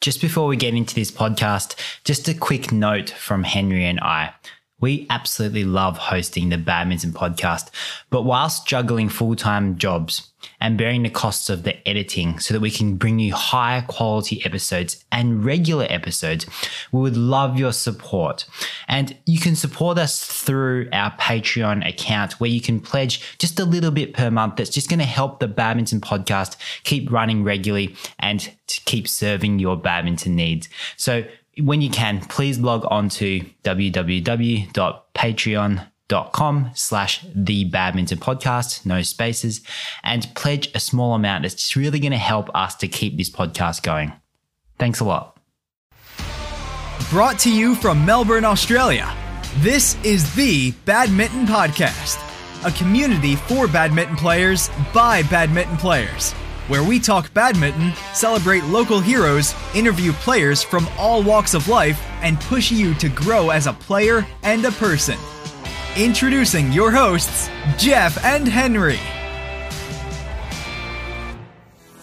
Just before we get into this podcast, just a quick note from Henry and I. We absolutely love hosting the Badminton podcast, but whilst juggling full time jobs and bearing the costs of the editing so that we can bring you higher quality episodes and regular episodes, we would love your support. And you can support us through our Patreon account where you can pledge just a little bit per month. That's just going to help the Badminton podcast keep running regularly and to keep serving your badminton needs. So when you can, please log on to www.patreon.com slash the badminton podcast, no spaces, and pledge a small amount. It's really going to help us to keep this podcast going. Thanks a lot. Brought to you from Melbourne, Australia. This is the Badminton Podcast, a community for badminton players by badminton players where we talk badminton, celebrate local heroes, interview players from all walks of life, and push you to grow as a player and a person. Introducing your hosts, Jeff and Henry.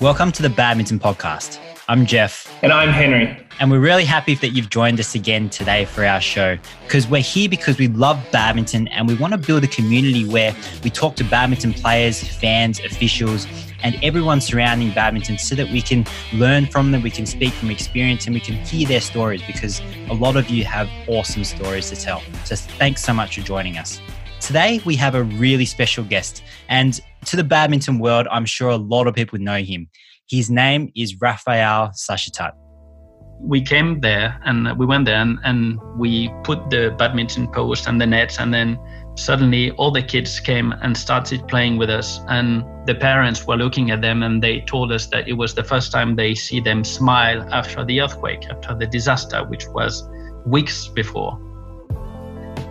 Welcome to the Badminton Podcast. I'm Jeff. And I'm Henry. And we're really happy that you've joined us again today for our show because we're here because we love badminton and we want to build a community where we talk to badminton players, fans, officials, and everyone surrounding badminton so that we can learn from them, we can speak from experience, and we can hear their stories because a lot of you have awesome stories to tell. So thanks so much for joining us. Today, we have a really special guest, and to the badminton world, I'm sure a lot of people know him. His name is Raphael Sachetat. We came there and we went there and, and we put the badminton post and the nets and then suddenly all the kids came and started playing with us and the parents were looking at them and they told us that it was the first time they see them smile after the earthquake after the disaster which was weeks before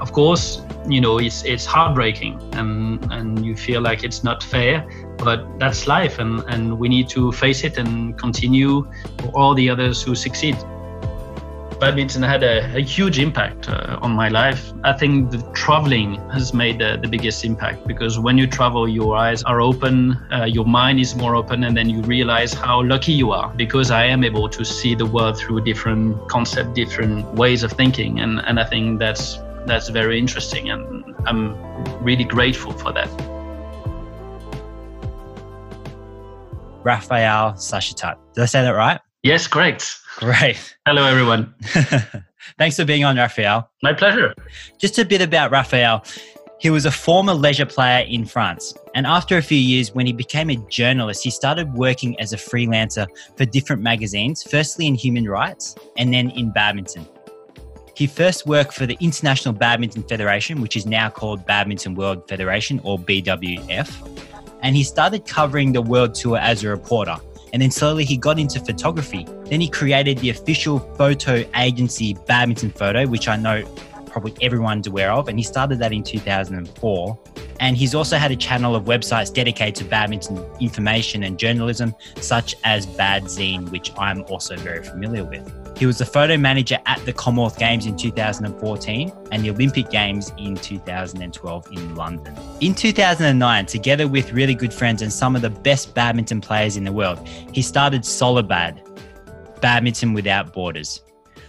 of course you know it's it's heartbreaking and and you feel like it's not fair but that's life and and we need to face it and continue for all the others who succeed badminton had a, a huge impact uh, on my life. I think the traveling has made uh, the biggest impact because when you travel, your eyes are open, uh, your mind is more open, and then you realize how lucky you are because I am able to see the world through different concepts, different ways of thinking, and, and I think that's that's very interesting, and I'm really grateful for that. Raphael Sachetat. Did I say that right? Yes, correct. Great. Hello, everyone. Thanks for being on, Raphael. My pleasure. Just a bit about Raphael. He was a former leisure player in France. And after a few years, when he became a journalist, he started working as a freelancer for different magazines, firstly in human rights and then in badminton. He first worked for the International Badminton Federation, which is now called Badminton World Federation or BWF. And he started covering the world tour as a reporter. And then slowly he got into photography. Then he created the official photo agency Badminton Photo, which I know probably everyone's aware of. And he started that in 2004. And he's also had a channel of websites dedicated to badminton information and journalism, such as Badzine, which I'm also very familiar with. He was the photo manager at the Commonwealth Games in 2014 and the Olympic Games in 2012 in London. In 2009, together with really good friends and some of the best badminton players in the world, he started Solibad, Badminton Without Borders.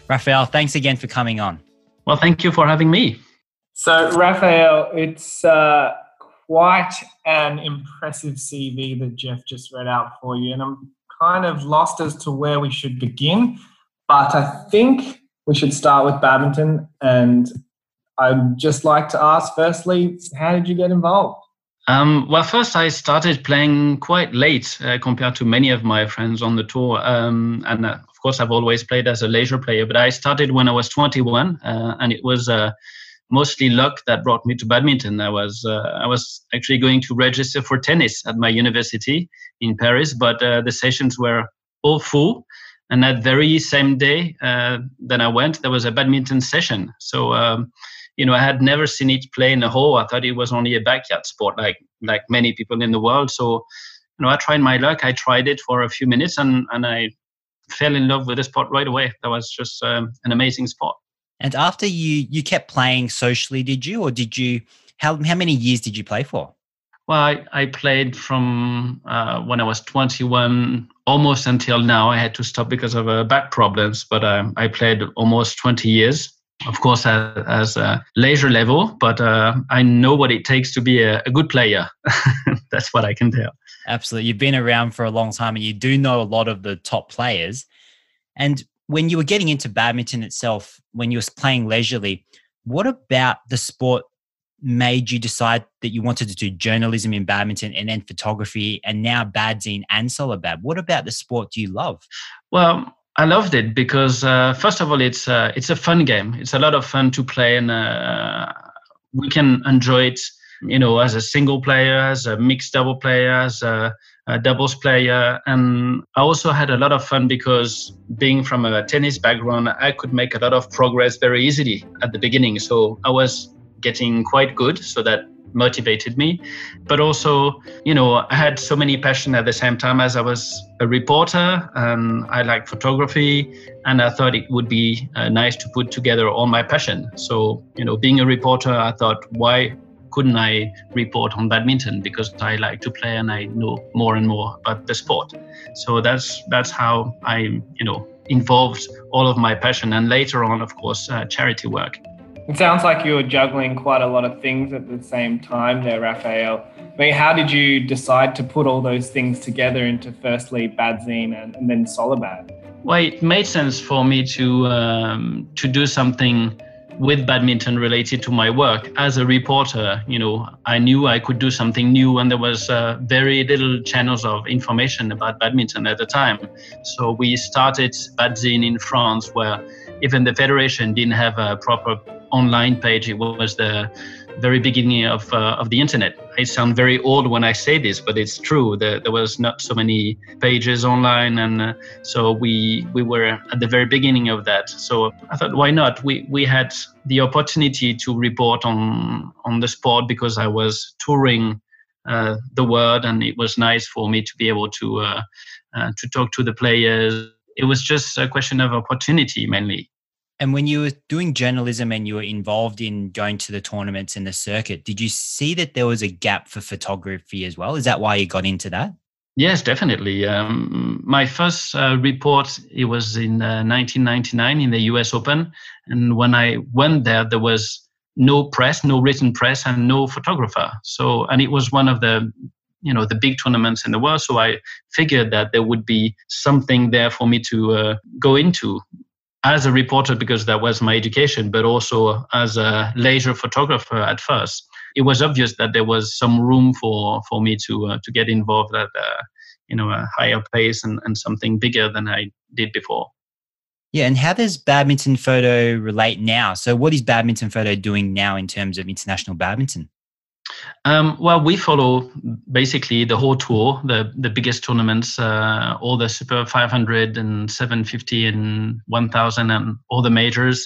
Raphael, thanks again for coming on. Well, thank you for having me. So, Raphael, it's uh, quite an impressive CV that Jeff just read out for you, and I'm kind of lost as to where we should begin. But I think we should start with badminton. And I'd just like to ask firstly, how did you get involved? Um, well, first, I started playing quite late uh, compared to many of my friends on the tour. Um, and uh, of course, I've always played as a leisure player, but I started when I was 21, uh, and it was uh, mostly luck that brought me to badminton. I was uh, I was actually going to register for tennis at my university in Paris, but uh, the sessions were all full. And that very same day uh, that I went, there was a badminton session. So, um, you know, I had never seen it play in a hole. I thought it was only a backyard sport, like like many people in the world. So, you know, I tried my luck. I tried it for a few minutes, and and I fell in love with the sport right away. That was just um, an amazing sport. And after you you kept playing socially, did you, or did you? How how many years did you play for? Well, I, I played from uh, when I was 21 almost until now. I had to stop because of uh, back problems, but um, I played almost 20 years. Of course, as, as a leisure level, but uh, I know what it takes to be a, a good player. That's what I can tell. Absolutely. You've been around for a long time and you do know a lot of the top players. And when you were getting into badminton itself, when you were playing leisurely, what about the sport made you decide that you wanted to do journalism in badminton and then photography and now badzine and Solibad? What about the sport do you love? Well, I loved it because uh, first of all, it's uh, it's a fun game. It's a lot of fun to play, and uh, we can enjoy it. You know, as a single player, as a mixed double player, as a, a doubles player, and I also had a lot of fun because being from a tennis background, I could make a lot of progress very easily at the beginning. So I was getting quite good so that motivated me. But also you know i had so many passion at the same time as i was a reporter and i like photography and i thought it would be uh, nice to put together all my passion. So you know being a reporter i thought why couldn't i report on badminton? Because i like to play and i know more and more about the sport. So that's that's how i you know involved all of my passion. And later on of course uh, charity work it sounds like you were juggling quite a lot of things at the same time there, Raphael. I mean, how did you decide to put all those things together into firstly Badzine and, and then Solibad? Well, it made sense for me to um, to do something with badminton related to my work as a reporter. You know, I knew I could do something new, and there was uh, very little channels of information about badminton at the time. So we started Badzine in France, where even the federation didn't have a proper online page. It was the very beginning of uh, of the internet. I sound very old when I say this, but it's true. There, there was not so many pages online, and uh, so we we were at the very beginning of that. So I thought, why not? We we had the opportunity to report on on the sport because I was touring uh, the world, and it was nice for me to be able to uh, uh, to talk to the players. It was just a question of opportunity mainly. And when you were doing journalism and you were involved in going to the tournaments and the circuit, did you see that there was a gap for photography as well? Is that why you got into that? Yes, definitely. Um, my first uh, report it was in uh, 1999 in the U.S. Open, and when I went there, there was no press, no written press, and no photographer. So, and it was one of the you know the big tournaments in the world. So I figured that there would be something there for me to uh, go into as a reporter because that was my education, but also as a leisure photographer at first. It was obvious that there was some room for, for me to uh, to get involved at uh, you know a higher pace and, and something bigger than I did before. Yeah, and how does badminton photo relate now? So, what is badminton photo doing now in terms of international badminton? Um, well, we follow basically the whole tour, the the biggest tournaments, uh, all the Super 500 and 750 and 1000 and all the majors,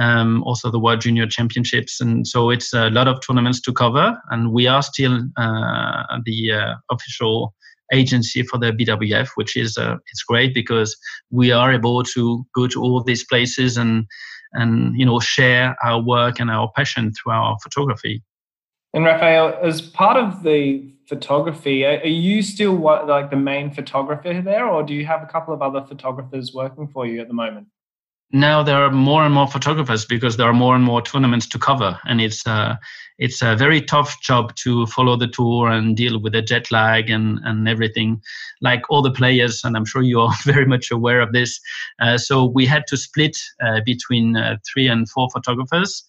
um, also the World Junior Championships, and so it's a lot of tournaments to cover. And we are still uh, the uh, official agency for the BWF, which is uh, it's great because we are able to go to all these places and and you know share our work and our passion through our photography. And Raphael, as part of the photography, are you still what, like the main photographer there, or do you have a couple of other photographers working for you at the moment? Now there are more and more photographers because there are more and more tournaments to cover, and it's uh, it's a very tough job to follow the tour and deal with the jet lag and and everything, like all the players. And I'm sure you are very much aware of this. Uh, so we had to split uh, between uh, three and four photographers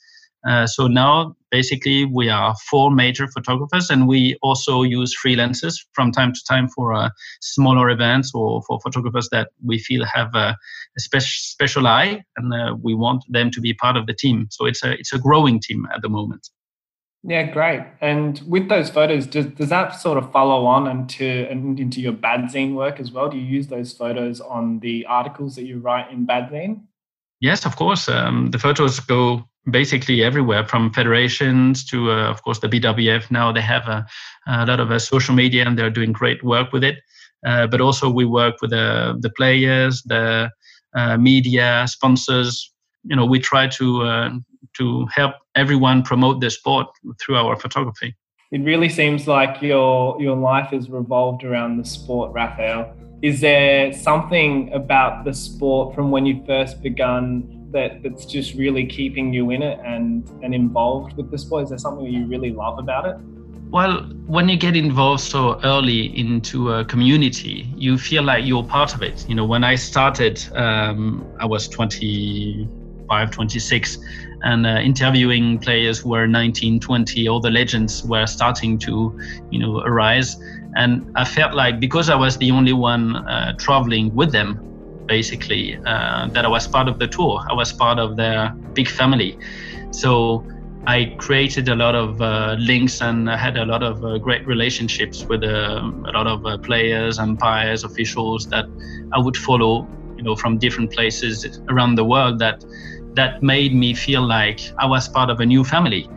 uh, so now basically we are four major photographers and we also use freelancers from time to time for uh, smaller events or for photographers that we feel have a, a spe- special eye and uh, we want them to be part of the team. So it's a, it's a growing team at the moment. Yeah, great. And with those photos, does, does that sort of follow on into and into your Badzine work as well? Do you use those photos on the articles that you write in Badzine? Yes, of course. Um, the photos go basically everywhere from federations to uh, of course the bwf now they have a, a lot of uh, social media and they're doing great work with it. Uh, but also we work with the, the players the uh, media sponsors. You know we try to uh, to help everyone promote the sport through our photography. It really seems like your your life is revolved around the sport, Raphael. Is there something about the sport from when you first begun that, that's just really keeping you in it and, and involved with the sport? Is there something that you really love about it? Well, when you get involved so early into a community, you feel like you're part of it. You know, when I started, um, I was 25, 26, and uh, interviewing players who were 19, 20, all the legends were starting to, you know, arise. And I felt like because I was the only one uh, traveling with them, basically, uh, that I was part of the tour. I was part of their big family. So I created a lot of uh, links and I had a lot of uh, great relationships with uh, a lot of uh, players, umpires, officials that I would follow, you know, from different places around the world. That that made me feel like I was part of a new family.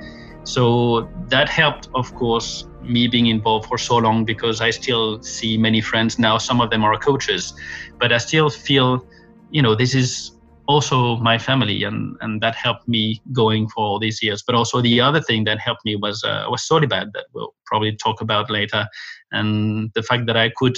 So that helped, of course, me being involved for so long because I still see many friends now. Some of them are coaches, but I still feel, you know, this is also my family, and and that helped me going for all these years. But also the other thing that helped me was uh, was Solibad that we'll probably talk about later, and the fact that I could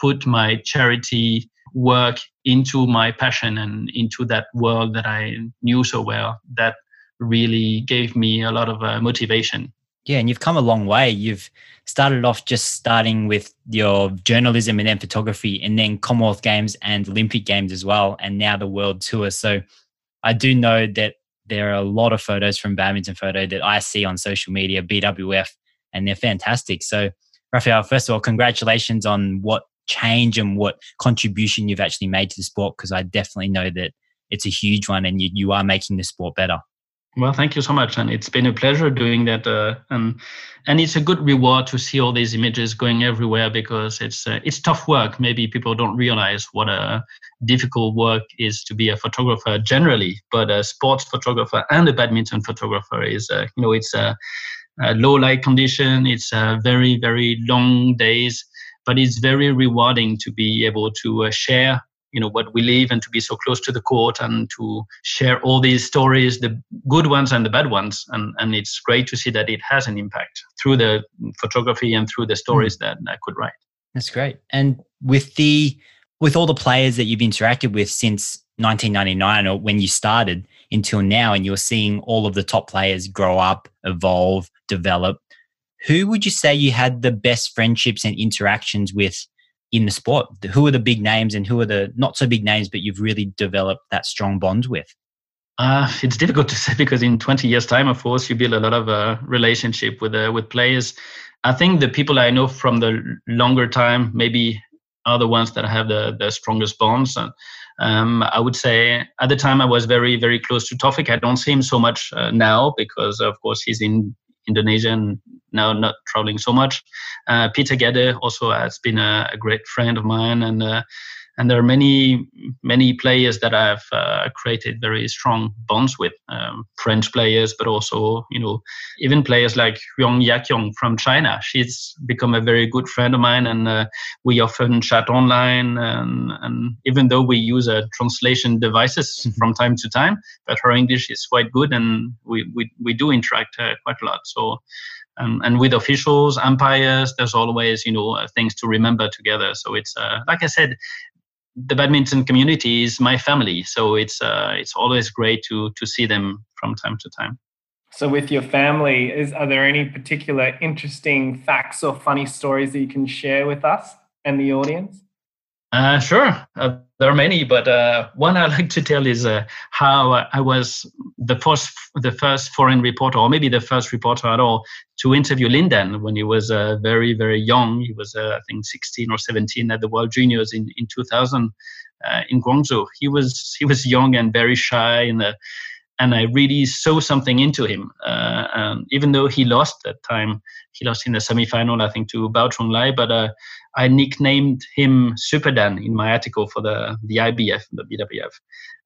put my charity work into my passion and into that world that I knew so well. That really gave me a lot of uh, motivation yeah, and you've come a long way. You've started off just starting with your journalism and then photography, and then Commonwealth Games and Olympic Games as well, and now the World Tour. So I do know that there are a lot of photos from Badminton Photo that I see on social media, BWF, and they're fantastic. So, Raphael, first of all, congratulations on what change and what contribution you've actually made to the sport, because I definitely know that it's a huge one and you, you are making the sport better. Well, thank you so much, and it's been a pleasure doing that. Uh, and and it's a good reward to see all these images going everywhere because it's uh, it's tough work. Maybe people don't realize what a difficult work is to be a photographer generally, but a sports photographer and a badminton photographer is uh, you know it's a, a, low light condition. It's a very very long days, but it's very rewarding to be able to uh, share you know what we live and to be so close to the court and to share all these stories the good ones and the bad ones. And and it's great to see that it has an impact through the photography and through the stories mm. that i could write. That's great. And with the with all the players that you've interacted with since 1999 or when you started until now and you're seeing all of the top players grow up evolve develop who would you say you had the best friendships and interactions with in the sport? Who are the big names and who are the not so big names, but you've really developed that strong bond with? Uh, it's difficult to say because in 20 years' time, of course, you build a lot of uh, relationship with uh, with players. I think the people I know from the longer time maybe are the ones that have the, the strongest bonds. And, um, I would say at the time I was very, very close to Taufik. I don't see him so much uh, now because, of course, he's in Indonesia and now not traveling so much. Uh, Peter Gade also has been a, a, great friend of mine, and uh, and there are many many players that I've uh, created very strong bonds with. Um, French players, but also you know even players like Huang Yaqiong from China. She's become a very good friend of mine, and uh, we often chat online. And, and even though we use a translation devices mm-hmm. from time to time, but her English is quite good, and we we, we do interact uh, quite a lot. So um, and with officials, umpires, there's always you know uh, things to remember together. So it's uh, like I said, the badminton community is my family, so it's uh, it's always great to to see them from time to time. So, with your family, is are there any particular interesting facts or funny stories that you can share with us and the audience? Uh, sure. Uh, there are many, but uh, one I like to tell is uh, how I was the first, the first foreign reporter, or maybe the first reporter at all, to interview Lin Dan when he was uh, very, very young. He was, uh, I think, 16 or 17 at the World Juniors in, in 2000 in Guangzhou. He was he was young and very shy, and and I really saw something into him. even though he lost that time, he lost in the semifinal, I think, to Bao Chunlai, but I nicknamed him Super Dan in my article for the the IBF, the BWF,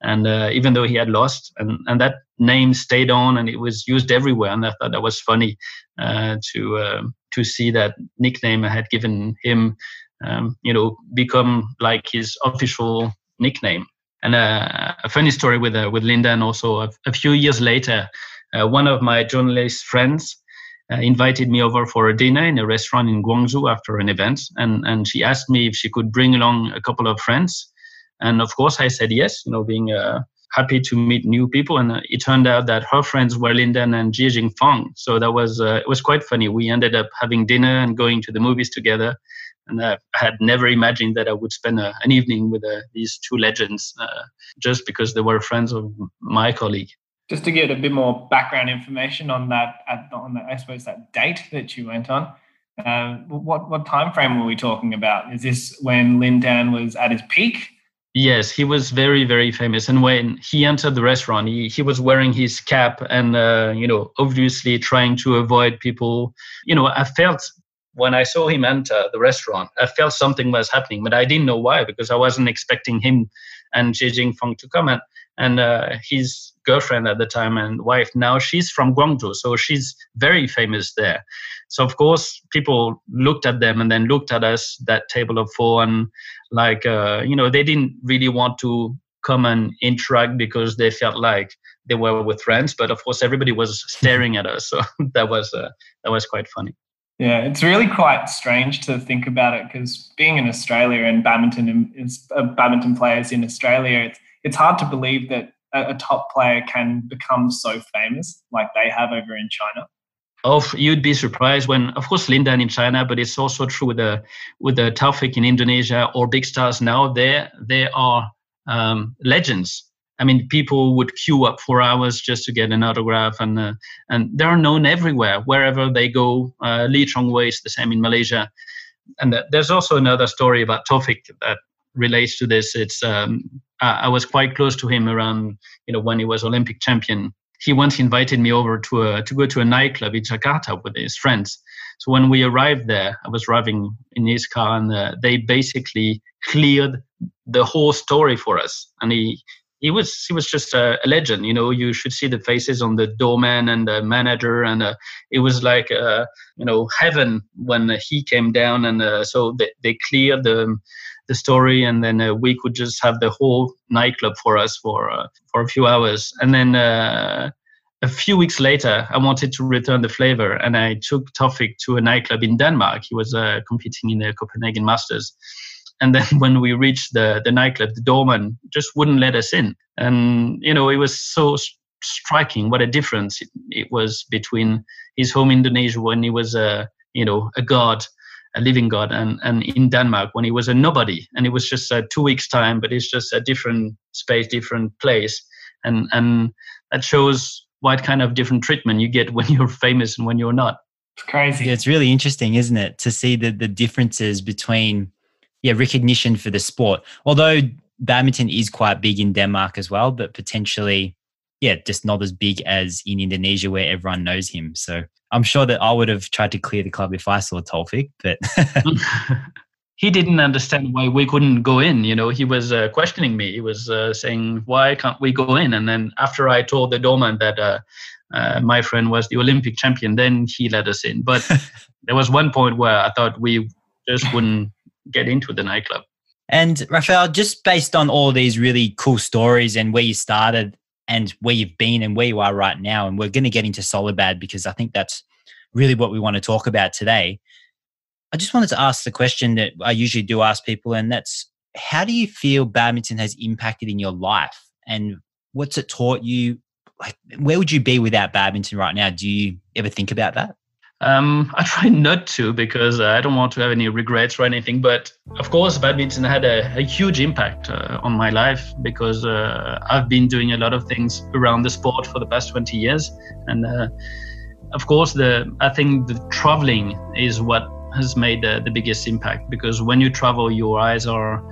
and uh, even though he had lost, and and that name stayed on, and it was used everywhere, and I thought that was funny uh, to uh, to see that nickname I had given him, um, you know, become like his official nickname. And uh, a funny story with uh, with Lin Dan, and also a, a few years later, uh, one of my journalist friends uh, invited me over for a dinner in a restaurant in Guangzhou after an event, and and she asked me if she could bring along a couple of friends, and of course I said yes. You know, being uh, happy to meet new people, and uh, it turned out that her friends were Lin Dan and Xie Xingfang. So that was it was quite funny. We ended up having dinner and going to the movies together, and uh, I had never imagined that I would spend a, an evening with these two legends just because they were friends of my colleague just to get a bit more background information on that, on that, I suppose that date that you went on. Uh, what what time frame were we talking about? Is this when Lin Dan was at his peak? Yes, he was very very famous, and when he entered the restaurant, he he was wearing his cap and uh, you know obviously trying to avoid people. You know, I felt when I saw him enter the restaurant, I felt something was happening, but I didn't know why because I wasn't expecting him and Xie Xingfang to come. And and uh, his girlfriend at the time and wife now she's from guangzhou so she's very famous there so of course people looked at them and then looked at us that table of four and like uh, you know they didn't really want to come and interact because they felt like they were with friends but of course everybody was staring at us so that was uh, that was quite funny yeah, it's really quite strange to think about it because being in Australia and badminton is uh, badminton players in Australia, it's it's hard to believe that a, a top player can become so famous like they have over in China? Oh, you'd be surprised when, of course, Lin Dan in China, but it's also true with the with the Taufik in Indonesia or big stars now. There, they are um, legends. I mean, people would queue up for hours just to get an autograph, and uh, and they're known everywhere, wherever they go. Uh, Lee Chongwei is the same in Malaysia, and uh, there's also another story about Taufik that relates to this. It's um, I, I, was quite close to him around you know when he was Olympic champion. He once invited me over to a, to go to a nightclub in Jakarta with his friends. So when we arrived there, I was driving in his car, and uh, they basically cleared the whole story for us. And he he was he was just a, a, legend. You know, you should see the faces on the doorman and the manager, and uh, it was like uh, you know heaven when he came down. And uh, so they, they cleared the the story, and then uh, we could just have the whole nightclub for us for uh, for a few hours. And then uh, a few weeks later, I wanted to return the flavor, and I took Taufik to a nightclub in Denmark. He was competing in the Copenhagen Masters. And then when we reached the, the nightclub, the doorman just wouldn't let us in. And, you know, it was so striking what a difference it, it was between his home Indonesia when he was a, you know, a god a living God, and, and in Denmark when he was a nobody, and it was just a two weeks time, but it's just a different space, different place, and and that shows what kind of different treatment you get when you're famous and when you're not. It's crazy. Yeah, it's really interesting, isn't it, to see the the differences between yeah recognition for the sport. Although badminton is quite big in Denmark as well, but potentially yeah, just not as big as in Indonesia where everyone knows him. So I'm sure that I would have tried to clear the club if I saw Taufik, but he didn't understand why we couldn't go in. You know, he was uh, questioning me. He was uh, saying, "Why can't we go in?" And then after I told the doorman that uh, uh my friend was the Olympic champion, then he let us in. But there was one point where I thought we just wouldn't get into the nightclub. And Raphael, just based on all these really cool stories and where you started and where you've been and where you are right now. And we're going to get into Solibad because I think that's really what we want to talk about today. I just wanted to ask the question that I usually do ask people, and that's how do you feel badminton has impacted in your life and what's it taught you? Like, where would you be without badminton right now? Do you ever think about that? Um, I try not to because I don't want to have any regrets or anything. But of course, badminton had a, a huge impact uh, on my life because uh, I've been doing a lot of things around the sport for the past 20 years. And uh, of course, the I think the traveling is what has made the, the biggest impact because when you travel, your eyes are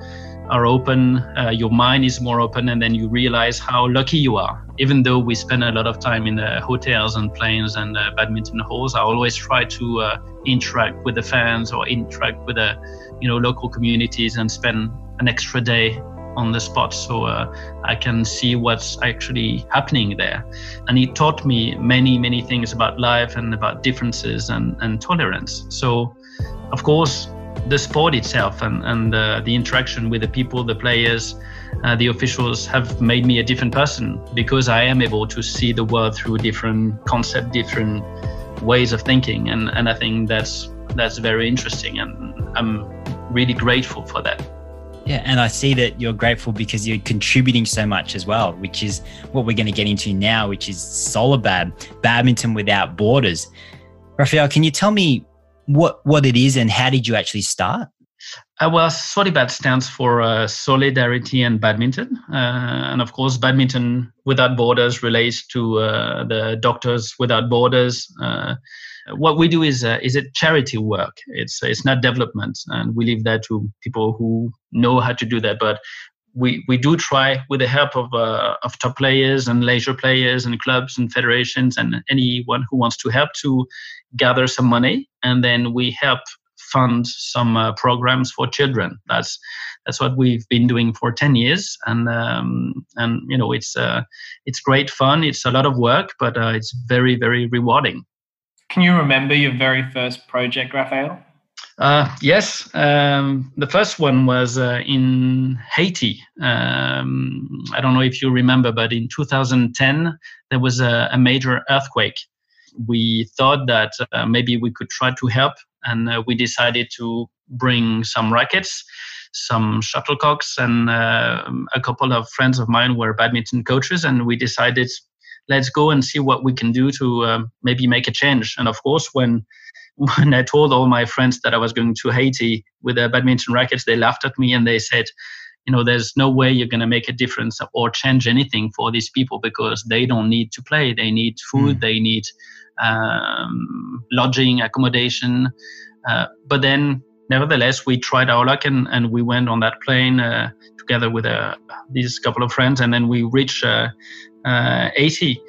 are open, uh, your mind is more open, and then you realize how lucky you are. Even though we spend a lot of time in the hotels and planes and uh, badminton halls, I always try to uh, interact with the fans or interact with the, you know, local communities and spend an extra day on the spot so uh, I can see what's actually happening there. And he taught me many, many things about life and about differences and, and tolerance. So, of course, the sport itself and, and uh, the interaction with the people, the players, uh, the officials have made me a different person because I am able to see the world through different concept, different ways of thinking, and and I think that's that's very interesting, and I'm really grateful for that. Yeah, and I see that you're grateful because you're contributing so much as well, which is what we're going to get into now, which is Solibad, badminton without borders. Raphael, can you tell me what what it is and how did you actually start? Uh, well, Solibad stands for uh, Solidarity and Badminton. Uh, and of course, Badminton Without Borders relates to uh, the Doctors Without Borders. Uh, what we do is uh, is it charity work. It's it's not development, and we leave that to people who know how to do that. But we we do try with the help of of top players and leisure players and clubs and federations and anyone who wants to help to gather some money, and then we help fund some uh, programs for children. That's that's what we've been doing for 10 years and um, and you know it's uh, it's great fun it's a lot of work but uh, it's very very rewarding can you remember your very first project raphael uh, yes, um, the first one was uh, in Haiti. Um, I don't know if you remember, but in 2010 there was a, a major earthquake. We thought that uh, maybe we could try to help and uh, we decided to bring some rackets some shuttlecocks and uh, a couple of friends of mine were badminton coaches and we decided let's go and see what we can do to uh, maybe make a change. And of course when when i told all my friends that i was going to haiti with the badminton rackets they laughed at me and they said you know there's no way you're going to make a difference or change anything for these people because they don't need to play they need food mm. they need um, lodging, accommodation. Uh, but then, nevertheless, we tried our luck and, and we went on that plane uh, together with uh, these couple of friends, and then we reached uh, uh, Haiti.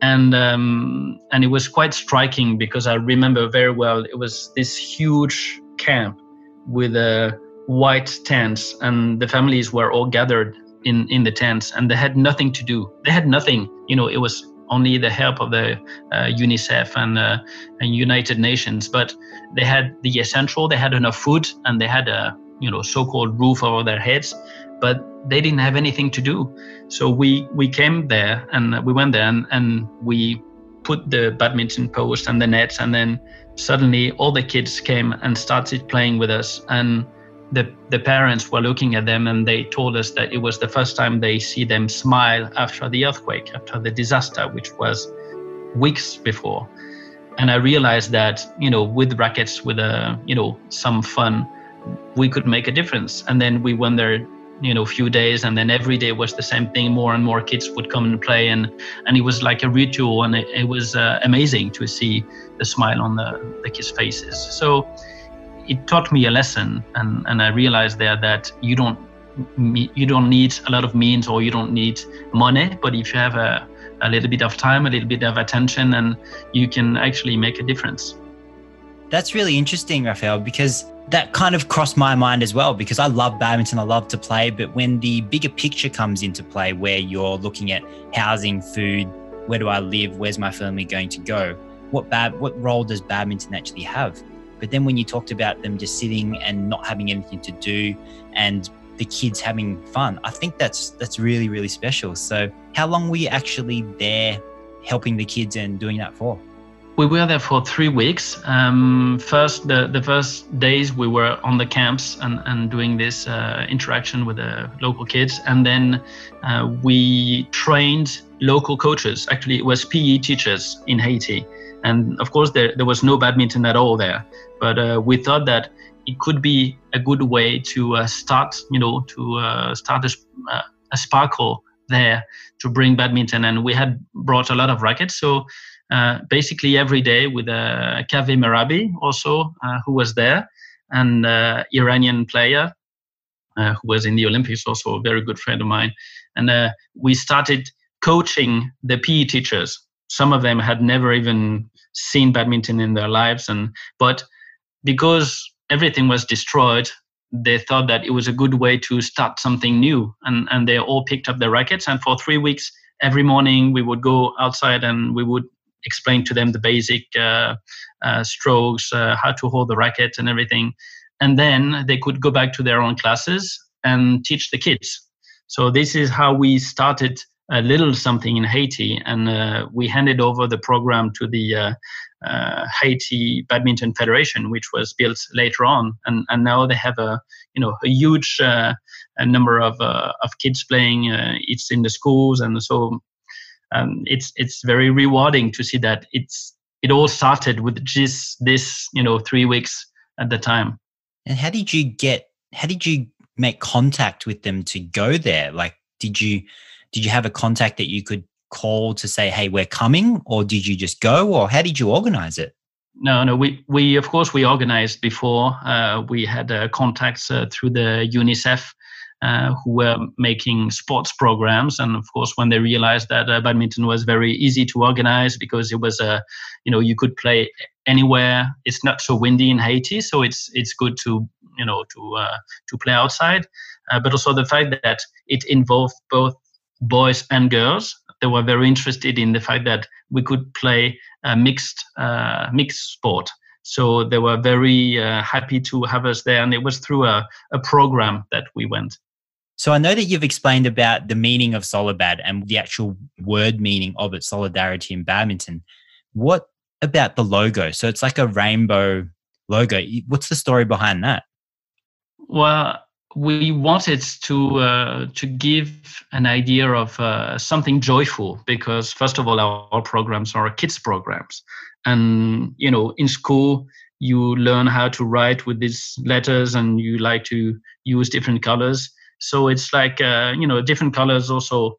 And um, and it was quite striking because I remember very well. It was this huge camp with uh, white tents, and the families were all gathered in in the tents, and they had nothing to do. They had nothing. You know, it was only the help of the uh, UNICEF and, uh, and United Nations. But they had the essential. They had enough food and they had a you know so-called roof over their heads, but they didn't have anything to do. So we we came there and we went there and, and we put the badminton post and the nets and then suddenly all the kids came and started playing with us and the, the parents were looking at them and they told us that it was the first time they see them smile after the earthquake, after the disaster, which was weeks before. And I realized that, you know, with rackets, with a, uh, you know, some fun, we could make a difference. And then we went there, you know, a few days, and then every day was the same thing. More and more kids would come and play, and and it was like a ritual, and it, it was uh, amazing to see the smile on the the kids' faces. So it taught me a lesson, and, and I realized there that you don't you don't need a lot of means or you don't need money, but if you have a, a little bit of time, a little bit of attention, and you can actually make a difference. That's really interesting, Raphael, because that kind of crossed my mind as well because I love badminton, I love to play, but when the bigger picture comes into play where you're looking at housing, food, where do I live, where's my family going to go, what bad what role does badminton actually have? But then when you talked about them just sitting and not having anything to do and the kids having fun, I think that's that's really really special. So, how long were you actually there helping the kids and doing that for? We were there for three weeks. Um, first, the, the first days we were on the camps and, and doing this uh, interaction with the local kids. And then uh, we trained local coaches. Actually, it was PE teachers in Haiti. And of course, there, there was no badminton at all there. But uh, we thought that it could be a good way to uh, start, you know, to uh, start a, uh, a, sparkle there to bring badminton. And we had brought a lot of rackets. So uh, basically every day with uh, Kaveh Mehrabi also, uh, who was there, and Iranian player who was in the Olympics, also a very good friend of mine. And we started coaching the PE teachers. Some of them had never even seen badminton in their lives, and but because everything was destroyed, they thought that it was a good way to start something new. And, and they all picked up their rackets. And for three weeks, every morning we would go outside and we would explain to them the basic uh, uh, strokes, uh, how to hold the racket and everything. And then they could go back to their own classes and teach the kids. So this is how we started a little something in Haiti, and uh, we handed over the program to the uh, uh, Haiti Badminton Federation, which was built later on, and, and now they have a you know a huge uh, a number of uh, of kids playing. Uh, it's in the schools, and so um, it's it's very rewarding to see that it's it all started with just this you know three weeks at the time. And how did you get? How did you make contact with them to go there? Like, did you did you have a contact that you could call to say, "Hey, we're coming," or did you just go, or how did you organize it? No, no. We we of course we organized before. Uh, we had uh, contacts uh, through the UNICEF. Uh, who were making sports programs, and of course, when they realized that uh, badminton was very easy to organize because it was a, uh, you know, you could play anywhere. It's not so windy in Haiti, so it's it's good to you know to to play outside. but also the fact that it involved both boys and girls they were very interested in the fact that we could play a mixed uh, mixed sport. So they were very uh, happy to have us there, and it was through a, a program that we went. So I know that you've explained about the meaning of Solibad and the actual word meaning of it, solidarity in badminton. What about the logo? So it's like a rainbow logo. What's the story behind that? Well, we wanted to uh, to give an idea of uh, something joyful because first of all our, our, programs are kids programs. And you know in school you learn how to write with these letters and you like to use different colors. So it's like uh, you know different colors also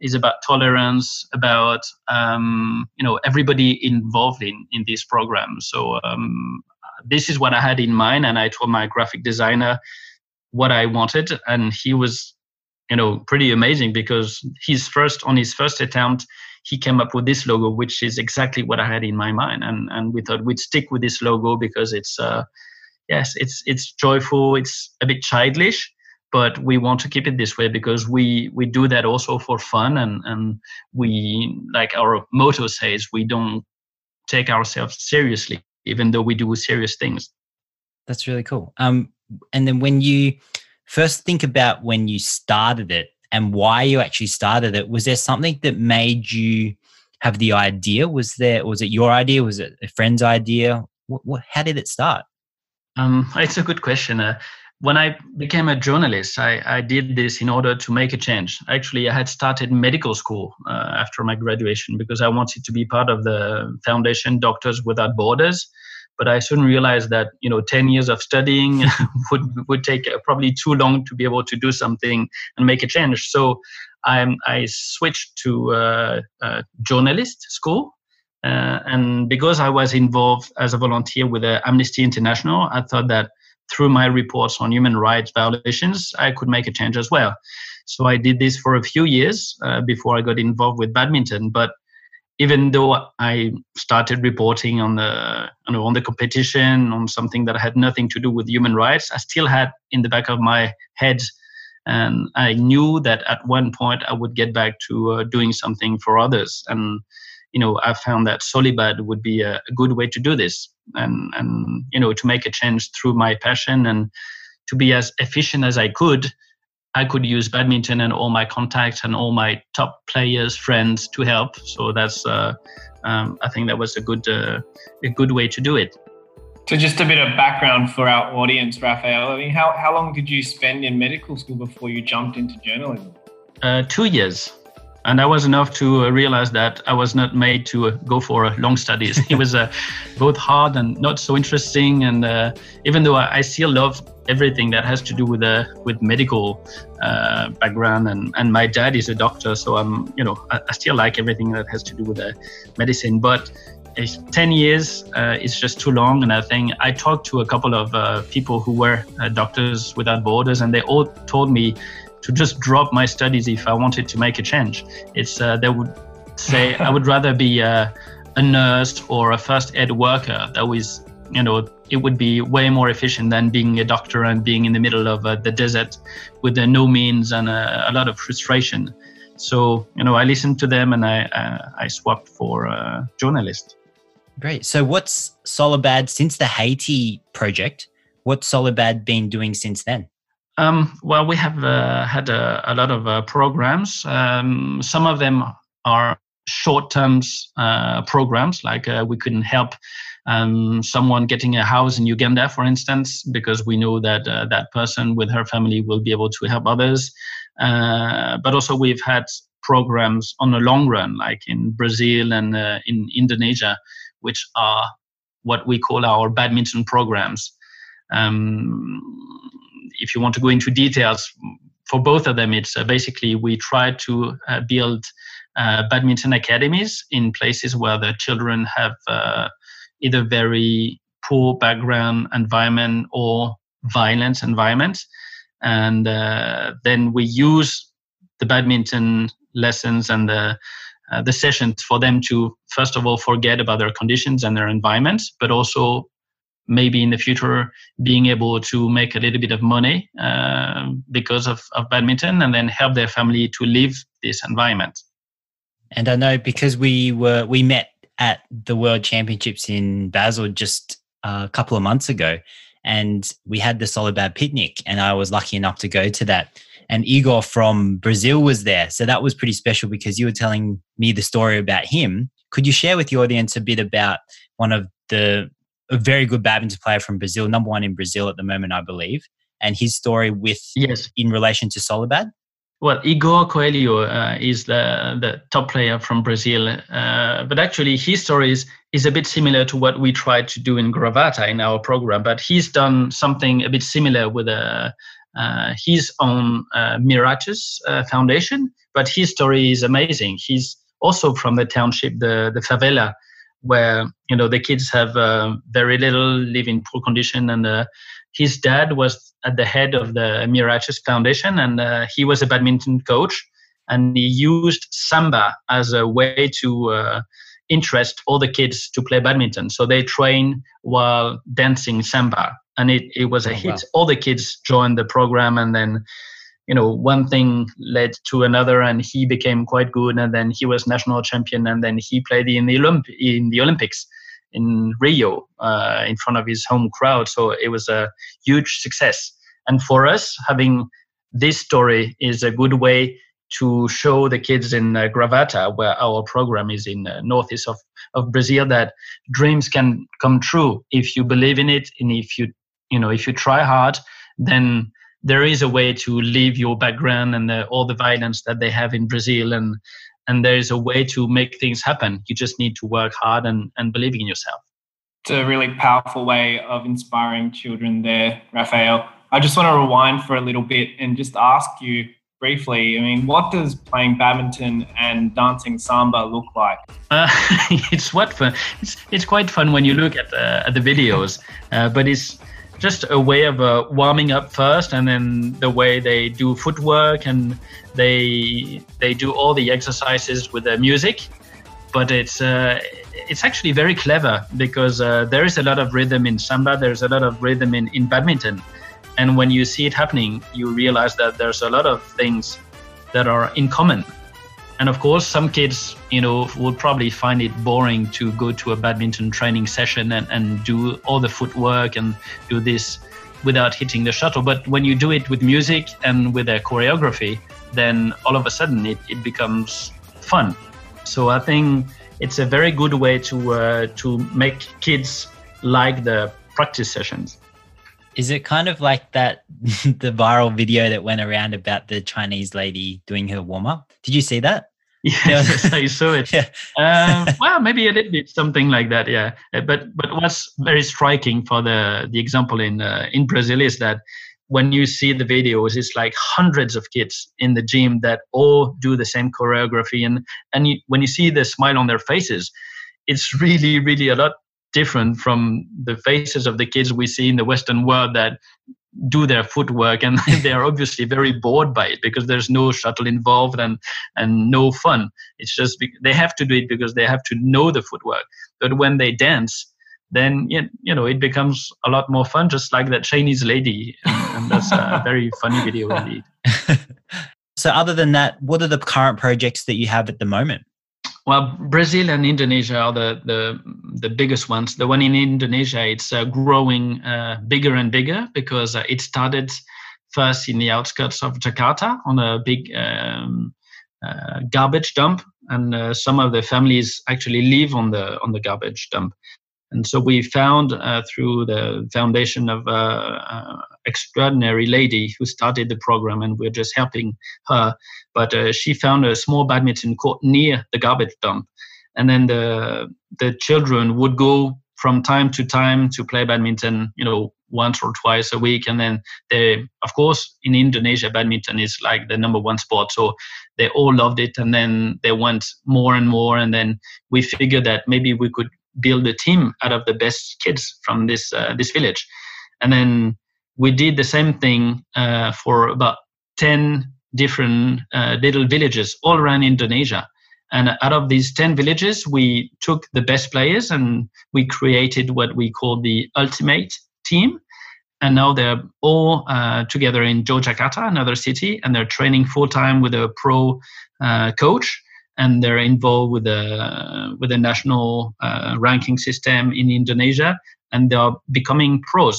is about tolerance about um, you know everybody involved in in this program. So um, this is what i had in mind and i told my graphic designer what I wanted, and he was, you know, pretty amazing because his first on his first attempt, he came up with this logo, which is exactly what I had in my mind, and and we thought we'd stick with this logo because it's, uh, yes, it's it's joyful, it's a bit childish, but we want to keep it this way because we we do that also for fun, and and we like our motto says we don't take ourselves seriously, even though we do serious things. That's really cool. Um, and then when you first think about when you started it and why you actually started it, was there something that made you have the idea? Was there was it your idea? Was it a friend's idea? What, what how did it start? Um, it's a good question. Uh, when I became a journalist, I, I, did this in order to make a change. Actually, I had started medical school uh, after my graduation because I wanted to be part of the foundation Doctors Without Borders but I soon realized that you know 10 years of studying would would take probably too long to be able to do something and make a change. So I'm, I switched to uh, uh, journalist school. Uh, and because I was involved as a volunteer with uh, Amnesty International, I thought that through my reports on human rights violations, I could make a change as well. So I did this for a few years uh, before I got involved with badminton. But even though I started reporting on the you know, on the competition on something that had nothing to do with human rights, I still had in the back of my head, and I knew that at one point I would get back to uh, doing something for others. And you know, I found that Solibad would be a, a good way to do this, and and you know, to make a change through my passion and to be as efficient as I could I could use badminton and all my contacts and all my top players, friends to help. So that's, uh, um, I think that was a good, uh, a good way to do it. So just a bit of background for our audience, Raphael. I mean, how, how long did you spend in medical school before you jumped into journalism? Uh, two years and that was enough to uh, realize that I was not made to uh, go for uh, long studies. it was uh, both hard and not so interesting. And uh, even though I, I, still love everything that has to do with uh, with medical background, and, and my dad is a doctor, so I'm you know I, I still like everything that has to do with medicine. But 10 years uh, is just too long. And I think I talked to a couple of uh, people who were uh, Doctors Without Borders, and they all told me to just drop my studies if I wanted to make a change. It's uh, they would say I would rather be a, a nurse or a first aid worker. That was you know it would be way more efficient than being a doctor and being in the middle of uh, the desert with uh, no means and uh, a lot of frustration. So you know I listened to them and I uh, I swapped for a journalist. Great. So what's Solibad since the Haiti project? What's Solibad been doing since then? Um, well, we have uh, had a, a, lot of uh, programs. Um, some of them are short-term uh, programs, like uh, we couldn't help um, someone getting a house in Uganda, for instance, because we know that uh, that person with her family will be able to help others. Uh, but also, we've had programs on the long run, like in Brazil and in Indonesia, which are what we call our badminton programs. Um, if you want to go into details for both of them, it's uh, basically we try to uh, build uh, badminton academies in places where the children have either very poor background environment or violent environment. And then we use the badminton lessons and the uh, the sessions for them to first of all forget about their conditions and their environment, but also maybe in the future being able to make a little bit of money uh, because of, of badminton and then help their family to live this environment. And i know because we were we met at the world championships in basel just a couple of months ago and we had the solibad picnic and i was lucky enough to go to that. And igor from brazil was there so that was pretty special because you were telling me the story about him. Could you share with the audience a bit about one of the a very good badminton player from Brazil, number one in Brazil at the moment, I believe, and his story with yes in relation to Solibad. Well, Igor Coelho uh, is the, the top player from Brazil, uh, but actually his story is, is a bit similar to what we tried to do in Gravata in our program. But he's done something a bit similar with a, uh, his own uh, Miratus uh, Foundation. But his story is amazing. He's also from the township, the the favela, where you know the kids have uh, very little, live in poor condition, and uh, his dad was at the head of the Miratus Foundation, and uh, he was a badminton coach, and he used samba as a way to uh, interest all the kids to play badminton. So they train while dancing samba, and it, it was a oh, hit. Wow. All the kids joined the program, and then you know one thing led to another and he became quite good and then he was national champion and then he played in the Olymp- in the olympics in rio uh, in front of his home crowd. So it was a huge success. And for us having this story is a good way to show the kids in uh, Gravata, where our program is in uh, northeast of, of Brazil, that dreams can come true. If you believe in it and if you you know if you try hard, then there is a way to leave your background and the, all the violence that they have in Brazil and and there is a way to make things happen. You just need to work hard and, and believing in yourself. It's a really powerful way of inspiring children there, Raphael. I just want to rewind for a little bit and just ask you briefly. I mean, what does playing badminton and dancing samba look like? Uh, it's what fun. It's it's quite fun when you look at the at the videos, uh, but it's just a way of uh, warming up first, and then the way they do footwork and they they do all the exercises with the music. But it's uh, it's actually very clever because uh, there is a lot of rhythm in samba. There's a lot of rhythm in, in badminton, and when you see it happening, you realize that there's a lot of things that are in common and of course, some kids, you know, will probably find it boring to go to a badminton training session and, and do all the footwork and do this without hitting the shuttle. But when you do it with music and with a choreography, then all of a sudden it, it becomes fun. So I think it's a very good way to uh, to make kids like the practice sessions. Is it kind of like that the viral video that went around about the Chinese lady doing her warm up? Did you see that? Yes, I saw it. Yeah. uh, well, maybe a little bit something like that. Yeah. Uh, but but what's very striking for the the example in uh, in Brazil is that when you see the videos, it's like hundreds of kids in the gym that all do the same choreography, and and you, when you see the smile on their faces, it's really really a lot different from the faces of the kids we see in the Western world that do their footwork and they are obviously very bored by it because there's no shuttle involved and and no fun. It's just be- they have to do it because they have to know the footwork. But when they dance then you know it becomes a lot more fun just like that chinese lady. And, and that's a very funny video indeed. So other than that what are the current projects that you have at the moment well, Brazil and Indonesia are the, the, the biggest ones. The one in Indonesia, it's uh, growing uh, bigger and bigger because uh, it started first in the outskirts of Jakarta on a big um, uh, garbage dump, and uh, some of the families actually live on the on the garbage dump. And so we found uh, through the foundation of extraordinary lady who started the program, and we're just helping her. But uh, she found a small badminton court near the garbage dump, and then the the children would go from time to time to play badminton. You know, once or twice a week and then they of course in indonesia badminton is like the number one sport so they all loved it and then they went more and more and then we figured that maybe we could build a team out of the best kids from this uh, this village and then we did the same thing uh, for about 10 different uh, little villages all around indonesia. And out of these 10 villages we took the best players and we created what we call the ultimate team. And now they're all uh, together in Yogyakarta, another city, and they're training full time with a pro uh, coach, and they're involved with the with the national uh, ranking system in Indonesia, and they're becoming pros.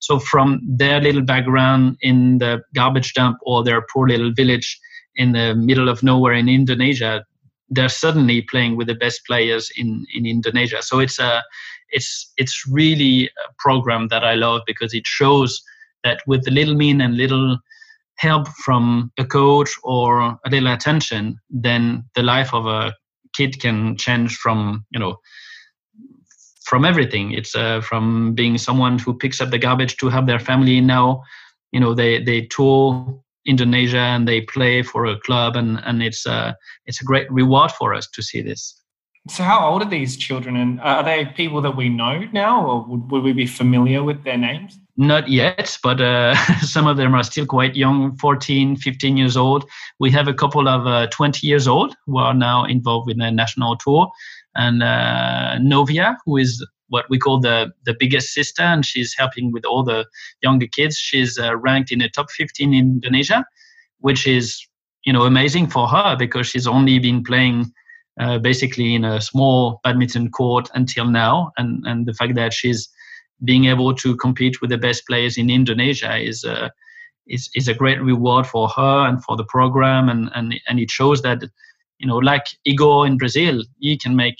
So from their little background in the garbage dump or their poor little village in the middle of nowhere in Indonesia, they're suddenly playing with the best players in in Indonesia. So it's a it's it's really a program that I love because it shows that with the little mean and little help from a coach or a little attention, then the life of a kid can change from you know from everything. It's uh, from being someone who picks up the garbage to help their family. Now, you know, they they tour Indonesia and they play for a club, and and it's uh, it's a great reward for us to see this. So, how old are these children, and are they people that we know now, or would, would we be familiar with their names? Not yet, but uh, some of them are still quite young 14, 15 years old. We have a couple of uh, 20 years old who are now involved in the national tour. And uh, Novia, who is what we call the, the biggest sister, and she's helping with all the younger kids. She's uh, ranked in the top 15 in Indonesia, which is you know amazing for her because she's only been playing uh, basically in a small badminton court until now, and and the fact that she's being able to compete with the best players in Indonesia is a uh, is, is a great reward for her and for the program, and and and it shows that you know like Igor in Brazil, you can make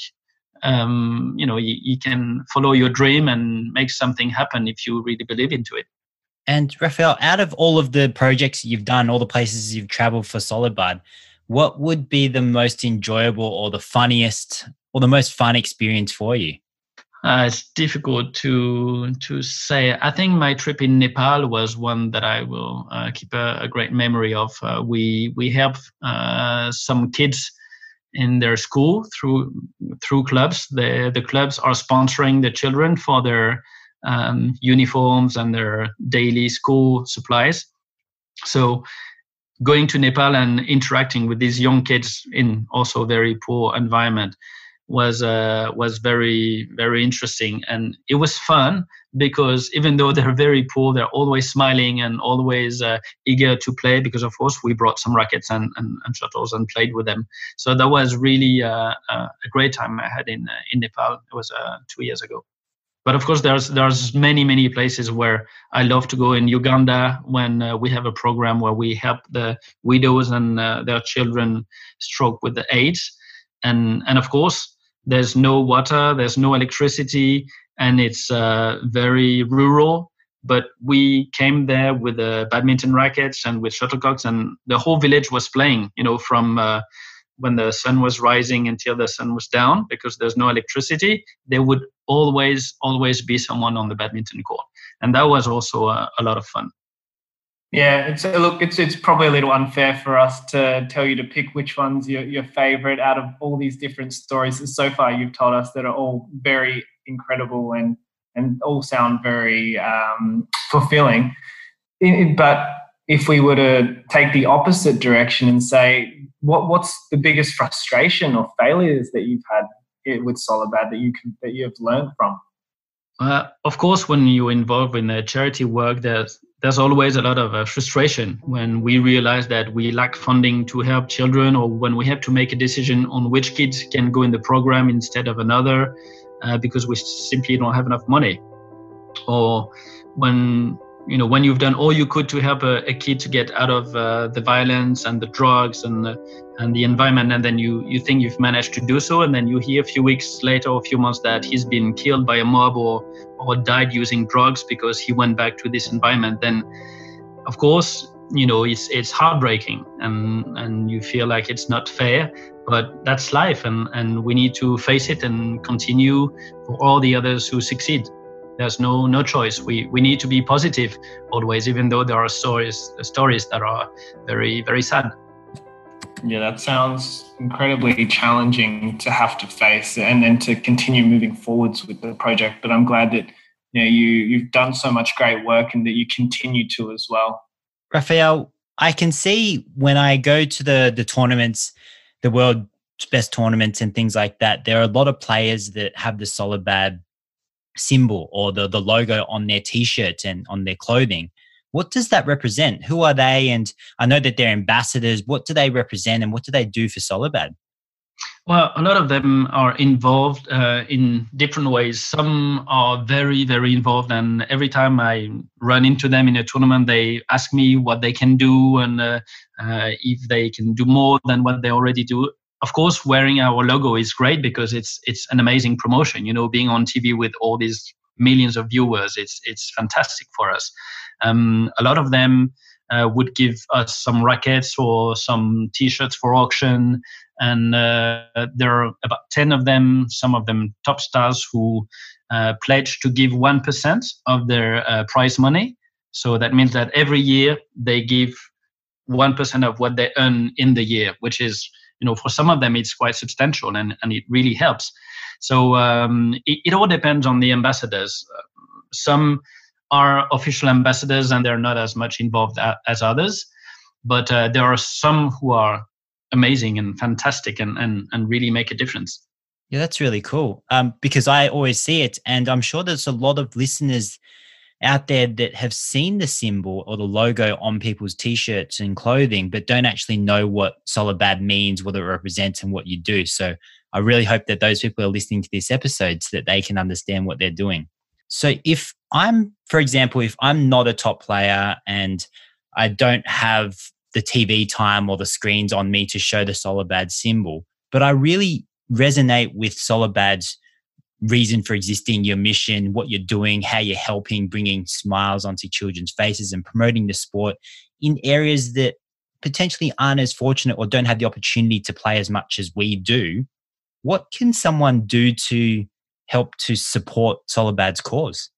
um, you know you, you can follow your dream and make something happen if you really believe into it. And Raphael, out of all of the projects you've done, all the places you've traveled for Solibad, what would be the most enjoyable or the funniest or the most fun experience for you? Uh, it's difficult to to say. I think my trip in Nepal was one that I will uh, keep a, a, great memory of. Uh, we we helped uh, some kids in their school through through clubs. The the clubs are sponsoring the children for their um, uniforms and their daily school supplies. So going to Nepal and interacting with these young kids in also very poor environment was uh, was very very interesting. And it was fun because even though they're very poor they're always smiling and always uh, eager to play because of course we brought some rackets and, and, and shuttles and played with them. So that was really uh, uh a great time i had in uh, in nepal. It was uh, two years ago. But of course there's there's many many places where i love to go. In uganda when uh, we have a program where we help the widows and uh, their children stroke with the aids. And and of course there's no water there's no electricity and it's uh, very rural. But we came there with the badminton rackets and with shuttlecocks and the whole village was playing you know from uh, when the sun was rising until the sun was down because there's no electricity there would always always be someone on the badminton court. And that was also a, a lot of fun yeah it's look it's it's probably a little unfair for us to tell you to pick which one's your, your favorite out of all these different stories that so far you've told us that are all very incredible and and all sound very um, fulfilling but if we were to take the opposite direction and say what what's the biggest frustration or failures that you've had with Solibad that you can that you've learned from? Uh, of course, when you're involved in a charity work, there's there's always a lot of uh, frustration when we realize that we lack funding to help children, or when we have to make a decision on which kids can go in the program instead of another, uh, because we simply don't have enough money, or when you know when you've done all you could to help a, a kid to get out of uh, the violence and the drugs and the, and the environment and then you you think you've managed to do so and then you hear a few weeks later or a few months that he's been killed by a mob or or died using drugs because he went back to this environment then of course you know it's it's heartbreaking and and you feel like it's not fair but that's life and and we need to face it and continue for all the others who succeed there's no no choice. We we need to be positive always even though there are stories stories that are very very sad. Yeah that sounds incredibly challenging to have to face and then to continue moving forwards with the project but i'm glad that you know you you've done so much great work and that you continue to as well. Raphael i can see when i go to the the tournaments the world's best tournaments and things like that there are a lot of players that have the Solibad symbol or the, the logo on their t shirt and on their clothing what does that represent? Who are they? And i know that they're ambassadors. What do they represent and what do they do for Solibad? Well, a lot of them are involved uh, in different ways. Some are very, very involved, and every time I run into them in a tournament, they ask me what they can do and uh, uh, if they can do more than what they already do of course wearing our logo is great because it's it's an amazing promotion you know being on tv with all these millions of viewers it's it's fantastic for us. Um, a lot of them uh, would give us some rackets or some t-shirts for auction and uh, there are about 10 of them some of them top stars who uh, pledge to give 1% of their uh, prize money. So that means that every year they give 1% of what they earn in the year which is you know for some of them it's quite substantial and, and it really helps. So um, it, it all depends on the ambassadors. Some are official ambassadors and they're not as much involved as others but uh, there are some who are amazing and fantastic and, and, and really make a difference. Yeah that's really cool. Um, because i always see it and i'm sure there's a lot of listeners out there that have seen the symbol or the logo on people's t-shirts and clothing but don't actually know what Solibad means what it represents and what you do. So i really hope that those people are listening to this episode so that they can understand what they're doing. So if i'm for example if i'm not a top player and i don't have the tv time or the screens on me to show the Solibad symbol but i really resonate with Solibad's reason for existing, your mission, what you're doing, how you're helping, bringing smiles onto children's faces and promoting the sport in areas that potentially aren't as fortunate or don't have the opportunity to play as much as we do. What can someone do to help to support Solibad's cause?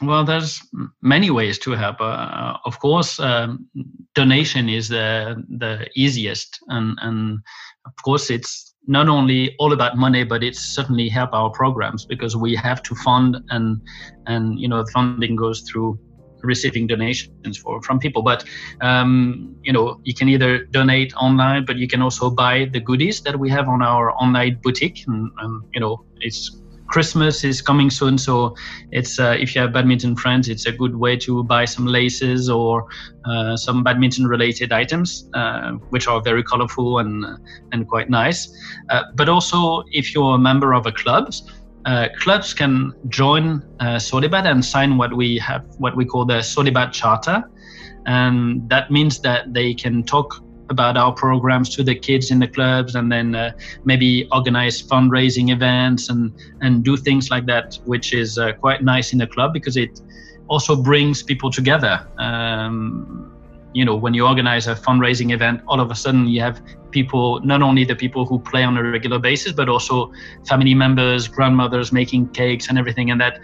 Well, there's many ways to help. Uh, of course, um, donation is the the easiest, and and of course it's not only all about money, but it's certainly help our programs because we have to fund and and you know funding goes through receiving donations for from people. But um, you know you can either donate online, but you can also buy the goodies that we have on our online boutique, and, and you know it's Christmas is coming soon, so it's uh, if you have badminton friends, it's a good way to buy some laces or uh, some badminton-related items, uh, which are very colorful and and quite nice. Uh, but also, if you're a member of a club, uh, clubs can join uh, Solibad and sign what we have, what we call the Solibad Charter, and that means that they can talk about our programs to the kids in the clubs and then uh, maybe organize fundraising events and and do things like that which is uh, quite nice in the club because it also brings people together. Um, you know when you organize a fundraising event all of a sudden you have people not only the people who play on a regular basis but also family members grandmothers making cakes and everything. And that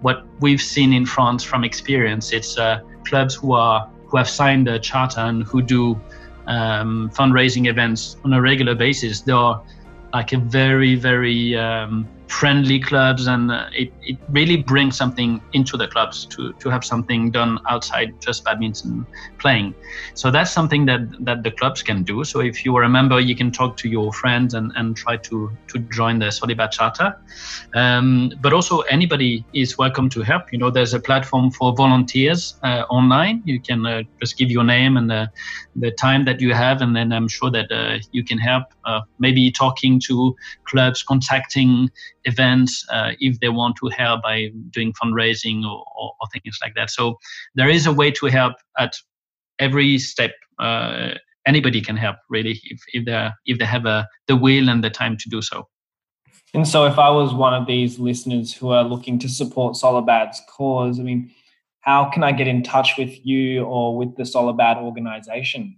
what we've seen in france from experience it's uh, clubs who are who have signed a charter and who do um, fundraising events on a regular basis. They are like a very, very um, friendly clubs and uh, it, it really brings something into the clubs to, to have something done outside just badminton playing. So that's something that that the clubs can do. So if you are a member you can talk to your friends and, and try to to join the Solibad charter. Um, but also anybody is welcome to help. You know there's a platform for volunteers uh, online. You can uh, just give your name and the, the time that you have and then i'm sure that uh, you can help uh, maybe talking to clubs contacting events uh, if they want to help by doing fundraising or, or, or, things like that. So there is a way to help at every step. Uh, anybody can help really if, if they if they have a, the will and the time to do so. And so, if I was one of these listeners who are looking to support Solibad's cause, I mean, how can I get in touch with you or with the Solabad organization?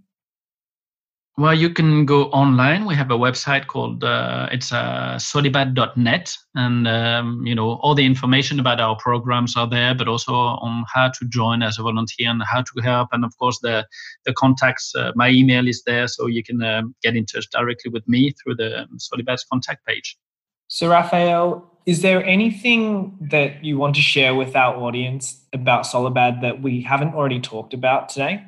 Well, you can go online. We have a website called uh, it's uh, solibad.net, and um, you know all the information about our programs are there, but also on how to join as a volunteer and how to help, and of course the the contacts. Uh, my email is there, so you can um, get in touch directly with me through the um, Solibad's contact page. So, Raphael, is there anything that you want to share with our audience about Solibad that we haven't already talked about today?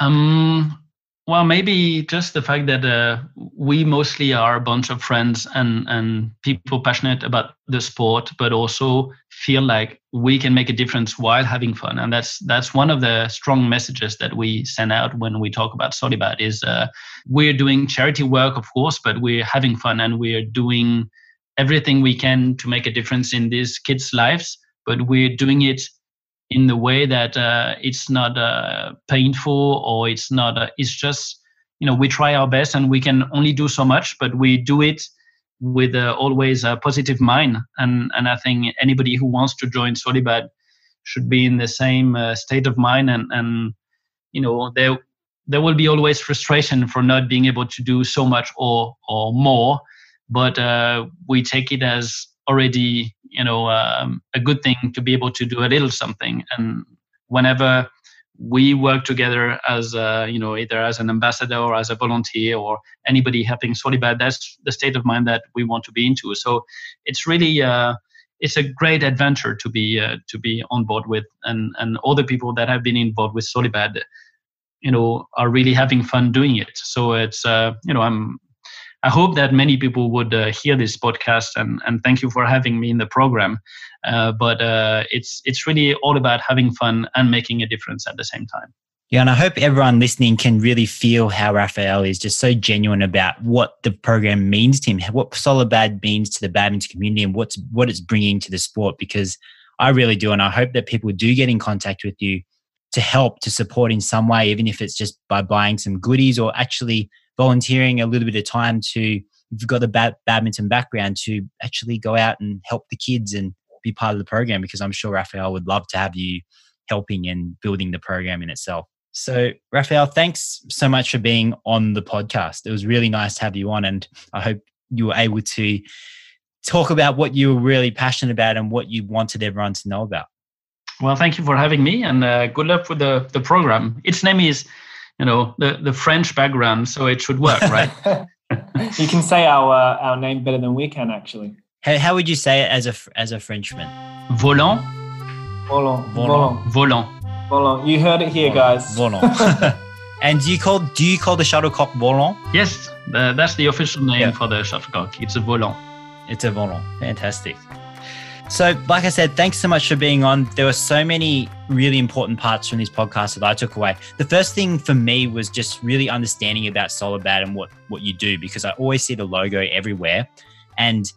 Um, well, maybe just the fact that uh, we mostly are a bunch of friends and, and people passionate about the sport, but also feel like we can make a difference while having fun. And that's that's one of the strong messages that we send out when we talk about Solibad is uh, we're doing charity work, of course, but we're having fun and we're doing everything we can to make a difference in these kids' lives. But we're doing it in the way that uh, it's not uh, painful or it's not uh, it's just you know we try our best and we can only do so much but we do it with uh, always a positive mind. And and i think anybody who wants to join solibad should be in the same uh, state of mind and and you know there there will be always frustration for not being able to do so much or or more but uh, we take it as already you know um, a good thing to be able to do a little something. And whenever we work together as a, you know either as an ambassador or as a volunteer or anybody helping solibad that's the state of mind that we want to be into. So it's really uh, it's a great adventure to be uh, to be on board with. And and all the people that have been involved with solibad you know are really having fun doing it. So it's uh, you know i'm I hope that many people would uh, hear this podcast and, and thank you for having me in the program. Uh, but uh, it's it's really all about having fun and making a difference at the same time. Yeah, and I hope everyone listening can really feel how Raphael is just so genuine about what the program means to him, what Solibad means to the badminton community, and what's what it's bringing to the sport. Because I really do, and I hope that people do get in contact with you to help, to support in some way, even if it's just by buying some goodies or actually volunteering a little bit of time to if you've got the bad, badminton background to actually go out and help the kids and be part of the program because I'm sure Raphael would love to have you helping and building the program in itself. So, Raphael, thanks so much for being on the podcast. It was really nice to have you on, and I hope you were able to talk about what you were really passionate about and what you wanted everyone to know about. Well, thank you for having me, and uh, good luck with the the program. Its name is you know the the French background, so it should work, right? you can say our uh, our name better than we can, actually. How, how would you say it as a as a Frenchman? Volant. Volant. Volant. Volant. Volant. You heard it here, guys. Volant. and do you call do you call the shuttlecock volant? Yes, the, that's the official name yeah. for the shuttlecock. It's a volant. It's a volant. Fantastic. So, like I said, thanks so much for being on. There were so many really important parts from this podcast that I took away. The first thing for me was just really understanding about Solibad and what what you do because I always see the logo everywhere, and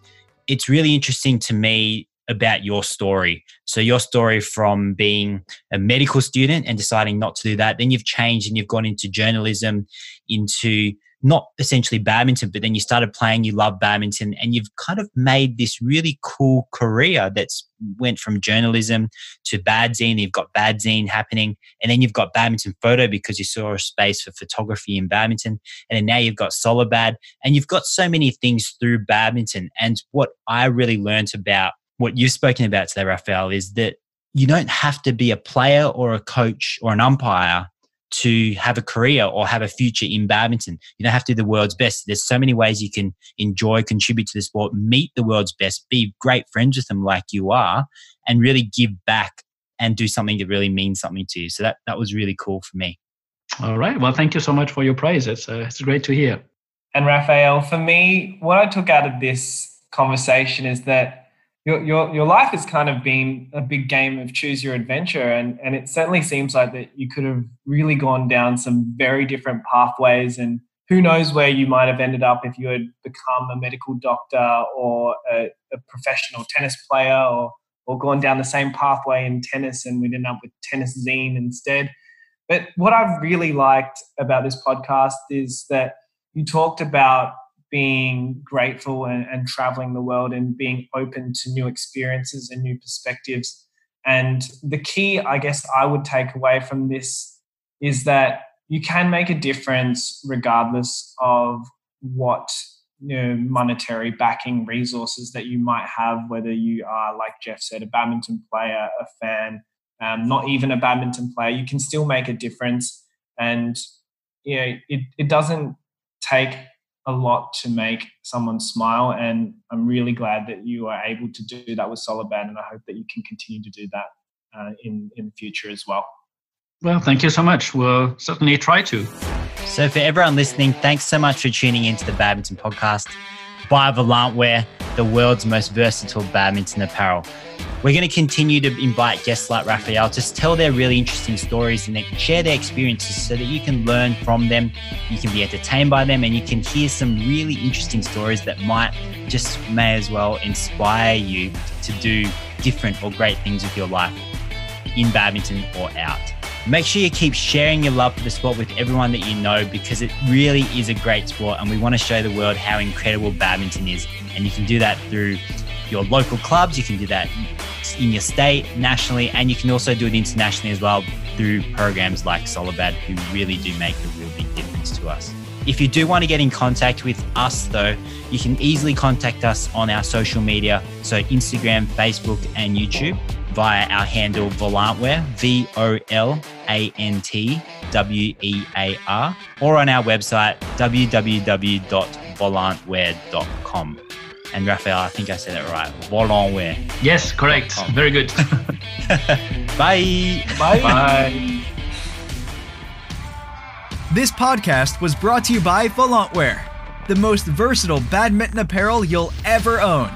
it's really interesting to me about your story. So, your story from being a medical student and deciding not to do that, then you've changed and you've gone into journalism, into not essentially badminton, but then you started playing, you love badminton, and you've kind of made this really cool career that's went from journalism to badzine. You've got badzine happening, and then you've got badminton photo because you saw a space for photography in badminton, and then now you've got Solibad, and you've got so many things through badminton. And what I really learned about what you've spoken about today, Raphael, is that you don't have to be a player or a coach or an umpire to have a career or have a future in badminton. You don't have to do the world's best. There's so many ways you can enjoy, contribute to the sport, meet the world's best, be great friends with them like you are, and really give back and do something that really means something to you. So that that was really cool for me. All right. Well, thank you so much for your praise. It's uh, it's great to hear. And Raphael, for me, what I took out of this conversation is that your, your, your life has kind of been a big game of choose your adventure. And, and it certainly seems like that you could have really gone down some very different pathways and who knows where you might have ended up if you had become a medical doctor or a, a professional tennis player or or gone down the same pathway in tennis and we'd end up with tennis zine instead. But what I've really liked about this podcast is that you talked about being grateful and, and traveling the world and being open to new experiences and new perspectives. And the key, I guess, I would take away from this is that you can make a difference regardless of what you know, monetary backing resources that you might have, whether you are, like Jeff said, a badminton player, a fan, um, not even a badminton player, you can still make a difference. And you know, it, it doesn't take a lot to make someone smile. And I'm really glad that you are able to do that with Solibad, and I hope that you can continue to do that uh, in in the future as well. Well, thank you so much. We'll certainly try to. So, for everyone listening, thanks so much for tuning into the Badminton Podcast by Volantwear, the world's most versatile badminton apparel. We're going to continue to invite guests like Raphael to tell their really interesting stories and they can share their experiences so that you can learn from them, you can be entertained by them, and you can hear some really interesting stories that might just may as well inspire you to do different or great things with your life in badminton or out. Make sure you keep sharing your love for the sport with everyone that you know because it really is a great sport and we want to show the world how incredible badminton is. And you can do that through your local clubs, you can do that in your state, nationally, and you can also do it internationally as well through programs like Solibad who really do make a real big difference to us. If you do want to get in contact with us, though, you can easily contact us on our social media, so Instagram, Facebook, and YouTube via our handle Volantwear, V O L A N T W E A R, or on our website, www.volantwear.com. And Raphael, I think I said it right. Volantwear. Yes, correct. Very good. Bye. Bye. Bye. This podcast was brought to you by Volantwear, the most versatile badminton apparel you'll ever own.